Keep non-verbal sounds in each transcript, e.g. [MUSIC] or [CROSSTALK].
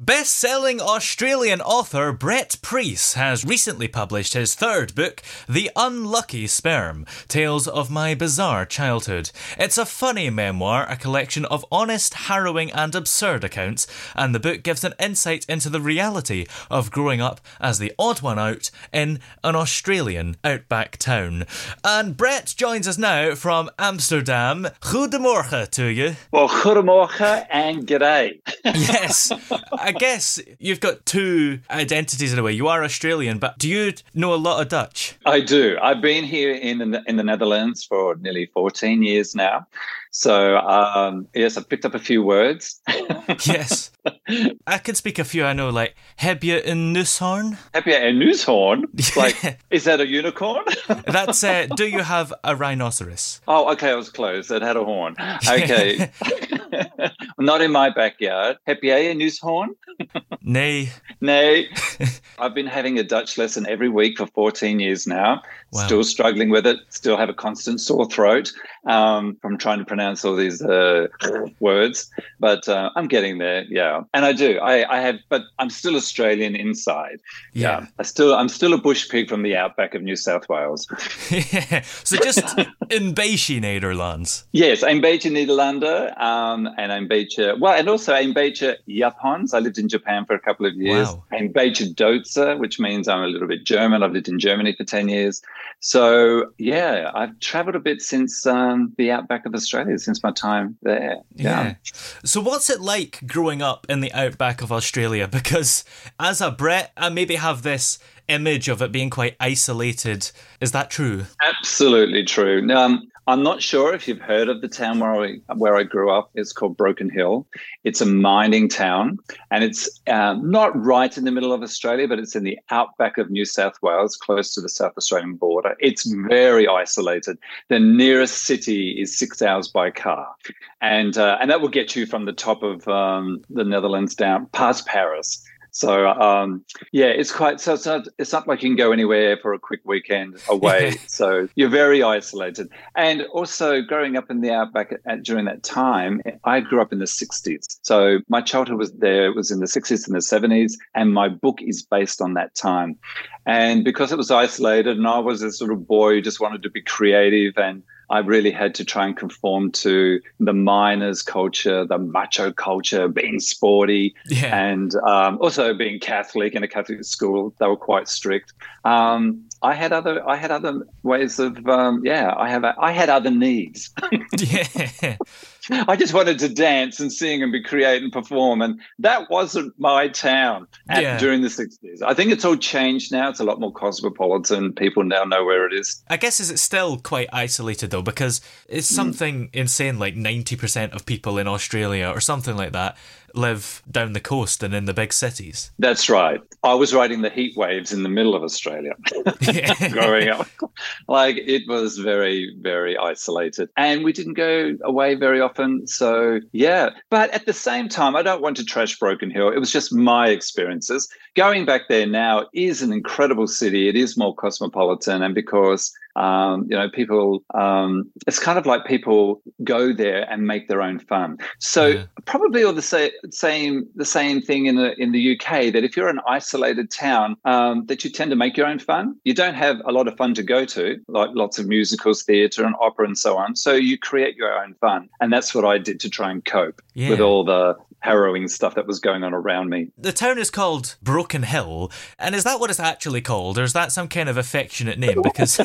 Best selling Australian author Brett Priest has recently published his third book, The Unlucky Sperm Tales of My Bizarre Childhood. It's a funny memoir, a collection of honest, harrowing, and absurd accounts, and the book gives an insight into the reality of growing up as the odd one out in an Australian outback town. And Brett joins us now from Amsterdam. Goedemorgen to you. Well, goedemorgen and g'day. yes. [LAUGHS] I guess you've got two identities in a way. You are Australian, but do you know a lot of Dutch? I do. I've been here in the, in the Netherlands for nearly 14 years now. So, um, yes, I've picked up a few words. [LAUGHS] yes. I can speak a few I know, like, heb je een neushoorn? Heb je een neushoorn? [LAUGHS] Like, is that a unicorn? [LAUGHS] That's, uh, do you have a rhinoceros? Oh, okay, I was close. It had a horn. Okay. [LAUGHS] Not in my backyard. Heb jij een neushoorn? Nee. Nee. I've been having a Dutch lesson every week for 14 years now. Wow. Still struggling with it. Still have a constant sore throat um, from trying to pronounce all these uh, words. But uh, I'm getting there. Yeah, and I do. I, I have, but I'm still Australian inside. Yeah. I still, I'm still a bush pig from the outback of New South Wales. yeah. [LAUGHS] So just in beetje Nederlands. Yes, een beetje Nederlander, um, and een beetje, well, and also een beetje Japans. I lived in Japan for a couple of years. Wow. Een beetje Duitse, which means I'm a little bit German. I've lived in Germany for 10 years. So, yeah, I've traveled a bit since um, the outback of Australia, since my time there. Yeah. So, what's it like growing up in the outback of Australia? [LAUGHS] Because as a Brit, I maybe have this image of it being quite isolated. Is that true? Absolutely true. Now, um, I'm not sure if you've heard of the town where I, where I grew up. It's called Broken Hill. It's a mining town, and it's um, not right in the middle of Australia, but it's in the outback of New South Wales, close to the South Australian border. It's very isolated. The nearest city is six hours by car, and uh, and that will get you from the top of um, the Netherlands down past Paris. So um, yeah, it's quite so it's not it's not like you can go anywhere for a quick weekend [LAUGHS] away. so you're very isolated. And also growing up in the outback at, at, during that time, I grew up in the 60s. So my childhood was there it was in the 60s and the 70s, and my book is based on that time. And because it was isolated, and I was a sort of boy who just wanted to be creative and I really had to try and conform to the miners' culture, the macho culture, being sporty, Yeah. and um, also being Catholic in a Catholic school. They were quite strict. Um, I had other, I had other ways of, um, yeah. I have, I had other needs. [LAUGHS] [LAUGHS] yeah. [LAUGHS] I just wanted to dance and sing and be create and perform, and that wasn't my town at, Yeah. during the sixties. I think it's all changed now. It's a lot more cosmopolitan. People now know where it is. I guess is it still quite isolated though because it's hmm. something insane like 90% of people in Australia or something like that live down the coast and in the big cities. That's right. I was riding the heat waves in the middle of Australia [LAUGHS] growing up. Like it was very, very isolated. And we didn't go away very often. So, yeah. But at the same time, I don't want to trash Broken Hill. It was just my experiences. Going back there now is an incredible city. It is more cosmopolitan. And because Um, you know, people. Um, it's kind of like people go there and make their own fun. So yeah. probably all the sa- same the same thing in the in the UK that if you're an isolated town, um, that you tend to make your own fun. You don't have a lot of fun to go to, like lots of musicals, theatre, and opera, and so on. So you create your own fun, and that's what I did to try and cope yeah. with all the harrowing stuff that was going on around me. The town is called Broken Hill, and is that what it's actually called, or is that some kind of affectionate name? Because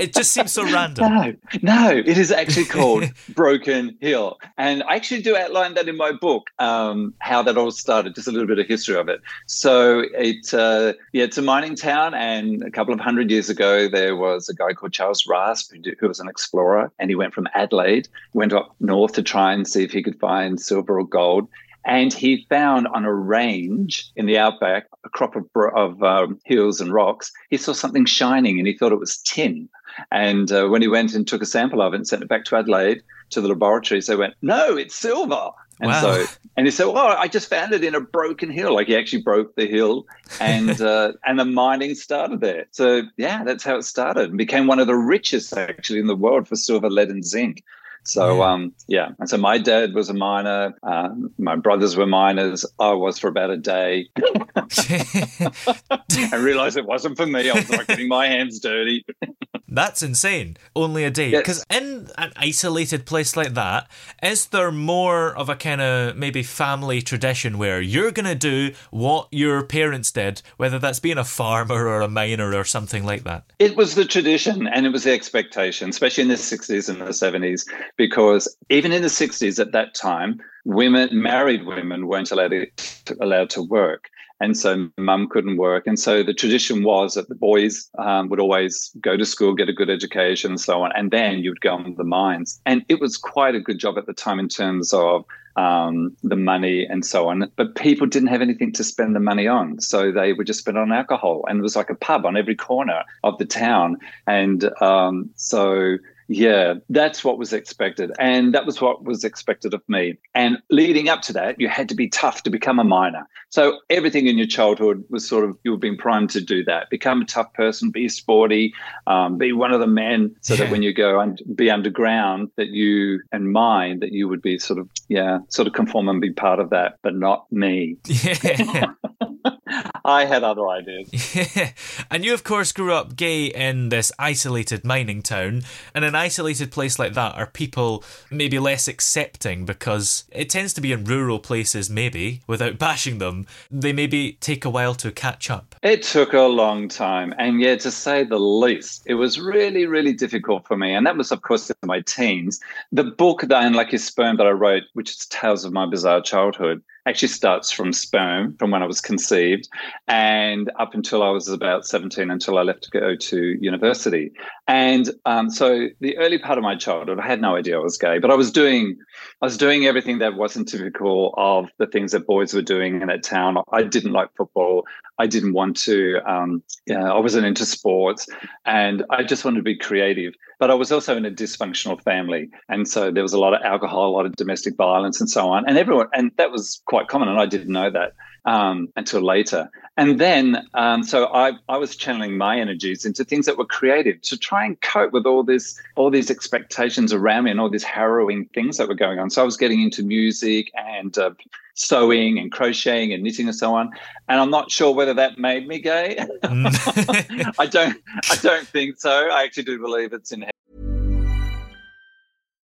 it just seems so random. [LAUGHS] No, no, it is actually called [LAUGHS] Broken Hill, and I actually do outline that in my book um, how that all started, just a little bit of history of it. So it, uh, yeah, it's a mining town, and a couple of hundred years ago there was a guy called Charles Rasp who, who was an explorer, and he went from Adelaide, went up north to try and see if he could find silver or gold and he found on a range in the outback a crop of, of um, hills and rocks. He saw something shining and he thought it was tin. And uh, when he went and took a sample of it and sent it back to Adelaide to the laboratories, they went, "No, it's silver." And wow. so, and he said, "Oh, I just found it in a broken hill. Like he actually broke the hill, and [LAUGHS] uh, and the mining started there. So yeah, that's how it started, and became one of the richest actually in the world for silver, lead, and zinc. So yeah. um, yeah, and so my dad was a miner. Uh, my brothers were miners. I was for about a day. [LAUGHS] [LAUGHS] I realized it wasn't for me. I was like getting my hands dirty. [LAUGHS] That's insane. Only a day. Because in an isolated place like that, is there more of a kind of maybe family tradition where you're going to do what your parents did, whether that's being a farmer or a miner or something like that? It was the tradition and it was the expectation, especially in the 60s and the 70s, because even in the 60s at that time, women, married women, weren't allowed to, allowed to work. And so mum couldn't work. And so the tradition was that the boys um, would always go to school, get a good education, and so on. And then you would go on the mines. And it was quite a good job at the time in terms of um, the money and so on. But people didn't have anything to spend the money on. So they would just spend on alcohol. And it was like a pub on every corner of the town. And um, so yeah, that's what was expected. And that was what was expected of me. And leading up to that, you had to be tough to become a miner. So everything in your childhood was sort of, you were being primed to do that. Become a tough person, be sporty, um, be one of the men, so that when you go and be underground, that you and mine, that you would be sort of, yeah, sort of conform and be part of that, but not me. [LAUGHS] Yeah. I had other ideas. [LAUGHS] And you, of course, grew up gay in this isolated mining town. In an isolated place like that, are people maybe less accepting because it tends to be in rural places, maybe, without bashing them, they maybe take a while to catch up? It took a long time. And yeah, to say the least, it was really, really difficult for me. And that was, of course, in my teens. The book, The Unlucky Sperm, that I wrote, which is Tales of My Bizarre Childhood, actually starts from sperm, from when I was conceived, and up until I was about 17, until I left to go to university. And um, so the early part of my childhood, I had no idea I was gay, but I was doing, I was doing everything that wasn't typical of the things that boys were doing in that town. I didn't like football. I didn't want to. Um, yeah, I wasn't into sports, and I just wanted to be creative. But I was also in a dysfunctional family, and so there was a lot of alcohol, a lot of domestic violence, and so on. And everyone, and that was quite common, and I didn't know that um, until later. And then, um, so I, I was channeling my energies into things that were creative to try and cope with all this, all these expectations around me and all these harrowing things that were going on. So I was getting into music and uh, sewing and crocheting and knitting and so on. And I'm not sure whether that made me gay. Mm. [LAUGHS] I don't, I don't think so. I actually do believe it's in.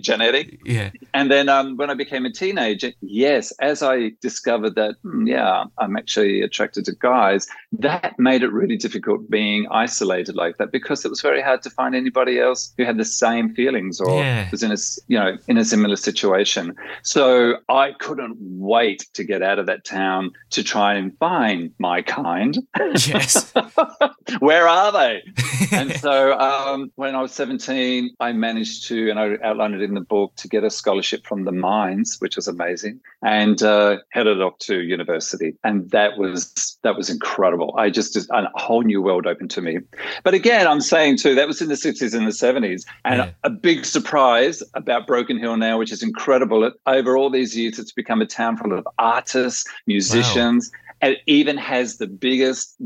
Genetic. Yeah. And then um, when I became a teenager, yes, as I discovered that, hmm, yeah, I'm actually attracted to guys, that made it really difficult being isolated like that because it was very hard to find anybody else who had the same feelings or Yeah. was in a, you know, in a similar situation. So I couldn't wait to get out of that town to try and find my kind. Yes. [LAUGHS] Where are they? [LAUGHS] and so um, when I was 17, I managed to, and I outlined it in the book, to get a scholarship from the mines, which was amazing, and uh, headed off to university. And that was that was incredible. I just, just a whole new world opened to me. But again, I'm saying too, that was in the 60s and the 70s. And Yeah. a big surprise about Broken Hill now, which is incredible. Over all these years, it's become a town full of artists, musicians, and it even has the biggest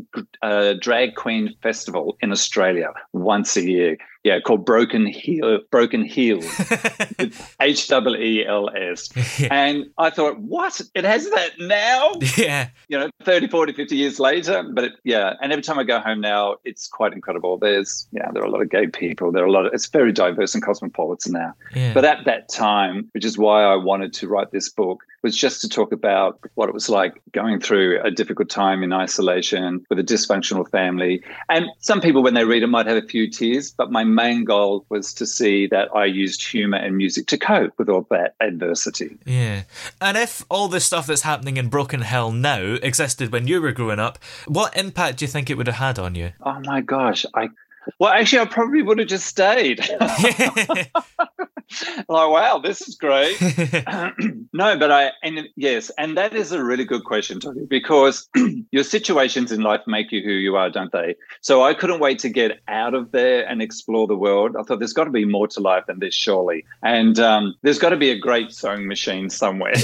uh, drag queen festival in Australia once a year. Yeah, called Broken Heel, Broken Heels, [LAUGHS] H W E L S. And I thought, what? It has that now? yeah. You know, 30, 40, 50 years later. But it, yeah, and every time I go home now, it's quite incredible. There's, yeah, there are a lot of gay people. There are a lot of, it's very diverse and cosmopolitan now. Yeah. But at that time, which is why I wanted to write this book, was just to talk about what it was like going through a difficult time in isolation with a dysfunctional family. And some people, when they read it, might have a few tears. But my main goal was to see that I used humor and music to cope with all that adversity. Yeah. And if all the stuff that's happening in Broken Hill now existed when you were growing up, what impact do you think it would have had on you? Oh my gosh, I. Well, actually, I probably would have just stayed. [LAUGHS] [LAUGHS] like, wow, this is great. [LAUGHS] [CLEARS THROAT] no, but I, and yes, and that is a really good question, Tony, because [CLEARS THROAT] your situations in life make you who you are, don't they? So I couldn't wait to get out of there and explore the world. I thought there's got to be more to life than this, surely. And um, there's got to be a great sewing machine somewhere.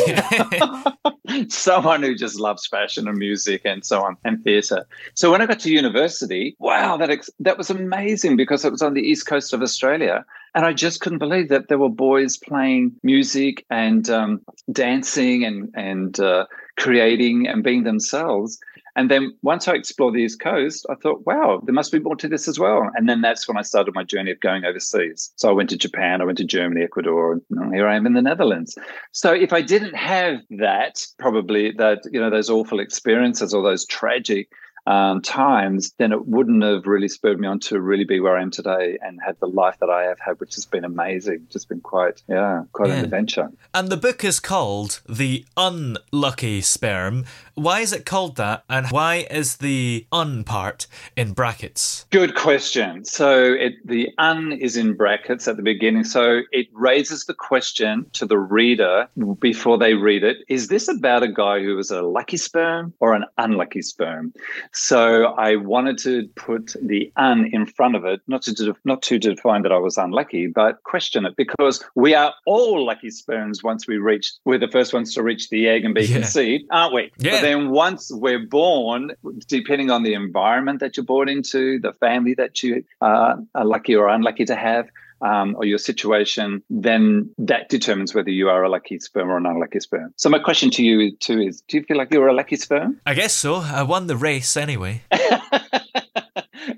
Someone who just loves fashion and music and so on, and theatre. So when I got to university, wow, that ex- that was amazing because it was on the east coast of Australia, and I just couldn't believe that there were boys playing music and um, dancing and and uh, creating and being themselves. And then once I explored the East Coast, I thought, wow, there must be more to this as well. And then that's when I started my journey of going overseas. So I went to Japan, I went to Germany, Ecuador, and here I am in the Netherlands. So if I didn't have that, probably that, you know, those awful experiences or those tragic, um, times, then it wouldn't have really spurred me on to really be where I am today and had the life that I have had, which has been amazing. Just been quite, yeah, quite Yeah. an adventure. And the book is called The Unlucky Sperm. Why is it called that? And why is the un part in brackets? Good question. So it, the un is in brackets at the beginning. So it raises the question to the reader before they read it Is this about a guy who was a lucky sperm or an unlucky sperm? So I wanted to put the un in front of it, not to, de- not to define that I was unlucky, but question it because we are all lucky sperms once we reach, we're the first ones to reach the egg and be Yeah. conceived, aren't we? Yeah. But then once we're born, depending on the environment that you're born into, the family that you uh, are lucky or unlucky to have, um, or your situation, then that determines whether you are a lucky sperm or an unlucky sperm. So my question to you too is: Do you feel like you're a lucky sperm? I guess so. I won the race anyway. [LAUGHS]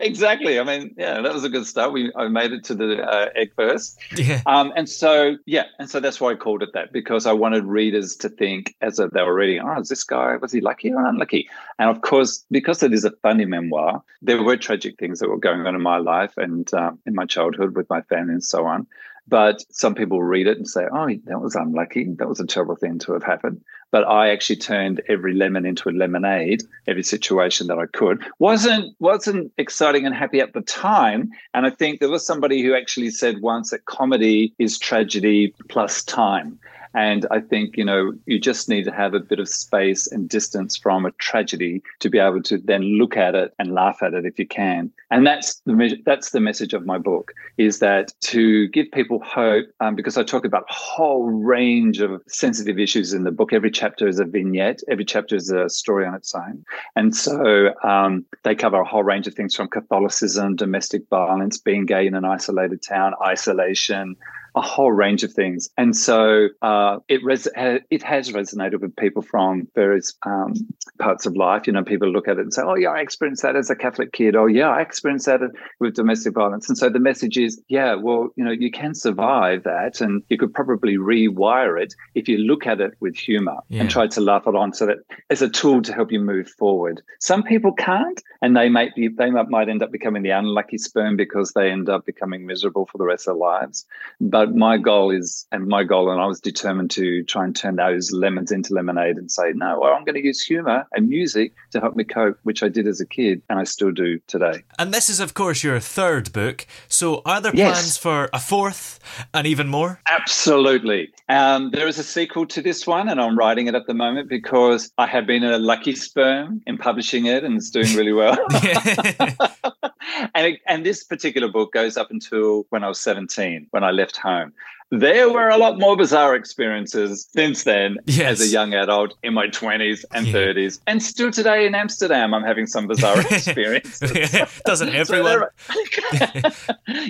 exactly. I mean, yeah, that was a good start. We I made it to the uh, egg first. Yeah. Um, and so, yeah, and so that's why I called it that because I wanted readers to think as if they were reading, oh, is this guy, was he lucky or unlucky? And of course, because it is a funny memoir, there were tragic things that were going on in my life and um, in my childhood with my family and so on. But some people read it and say, oh, that was unlucky. That was a terrible thing to have happened. But I actually turned every lemon into a lemonade, every situation that I could. Wasn't wasn't exciting and happy at the time. And I think there was somebody who actually said once that comedy is tragedy plus time. And I think, you know, you just need to have a bit of space and distance from a tragedy to be able to then look at it and laugh at it if you can. And that's the that's the message of my book is that to give people hope, um, because I talk about a whole range of sensitive issues in the book. Every chapter is a vignette. Every chapter is a story on its own. And so um, they cover a whole range of things from Catholicism, domestic violence, being gay in an isolated town, isolation, a whole range of things. And so uh, it res- it has resonated with people from various um, parts of life. You know, people look at it and say, "Oh, yeah, I experienced that as a Catholic kid." Oh, yeah, I experienced that with domestic violence. And so the message is, yeah, well, you know, you can survive that, and you could probably rewire it if you look at it with humor Yeah. and try to laugh it on, so that as a tool to help you move forward. Some people can't, and they might be they might, might end up becoming the unlucky sperm because they end up becoming miserable for the rest of their lives. But my goal is, and my goal, and I was determined to try and turn those lemons into lemonade and say, no, well, I'm going to use humor and music to help me cope, which I did as a kid and I still do today. And this is, of course, your third book. So are there Yes. plans for a fourth and even more? Absolutely. Um, there is a sequel to this one, and I'm writing it at the moment because I have been a lucky sperm in publishing it and it's doing really well. [LAUGHS] [LAUGHS] [LAUGHS] [LAUGHS] and, it- and this particular book goes up until when I was 17, when I left home. There were a lot more bizarre experiences since then Yes. as a young adult in my 20s and Yeah. 30s. And still today in Amsterdam, I'm having some bizarre [LAUGHS] experiences. [LAUGHS] Doesn't [LAUGHS] everyone?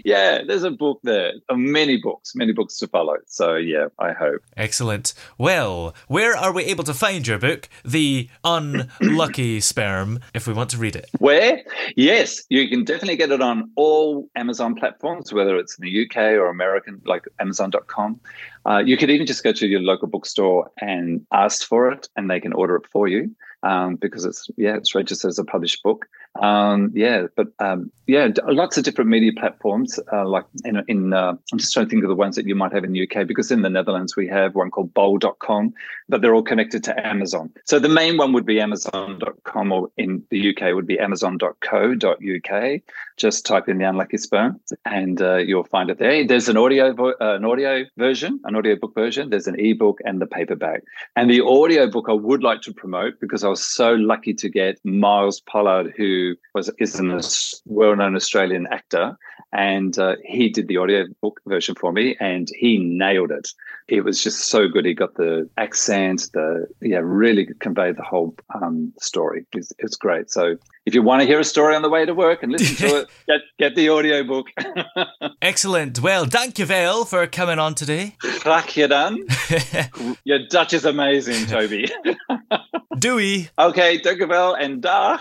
yeah, there's a book there, uh, many books, many books to follow. So, yeah, I hope. Excellent. Well, where are we able to find your book, The Unlucky Sperm, if we want to read it? Where? Yes, you can definitely get it on all Amazon platforms, whether it's in the UK or American, like Amazon.com. Uh, you could even just go to your local bookstore and ask for it, and they can order it for you um, because it's yeah, it's registered as a published book. Um, yeah, but um, yeah, lots of different media platforms. Uh, like in, in uh, I'm just trying to think of the ones that you might have in the UK because in the Netherlands we have one called Bol.com, but they're all connected to Amazon. So the main one would be Amazon.com, or in the UK would be Amazon.co.uk. Just type in the unlucky sperm, and uh, you'll find it there. There's an audio vo- uh, an audio version, an audio book version. There's an ebook and the paperback. And the audio book I would like to promote because I was so lucky to get Miles Pollard, who was is an well-known Australian actor, and uh, he did the audio book version for me, and he nailed it. It was just so good. He got the accent, the yeah, really conveyed the whole um, story. It's, it's great. So if you want to hear a story on the way to work and listen to [LAUGHS] it, get get the audio book. [LAUGHS] Excellent. Well, thank you, Vale, for coming on today. You done. [LAUGHS] Your Dutch is amazing, Toby. Dewey. okay, dankjewel and dag.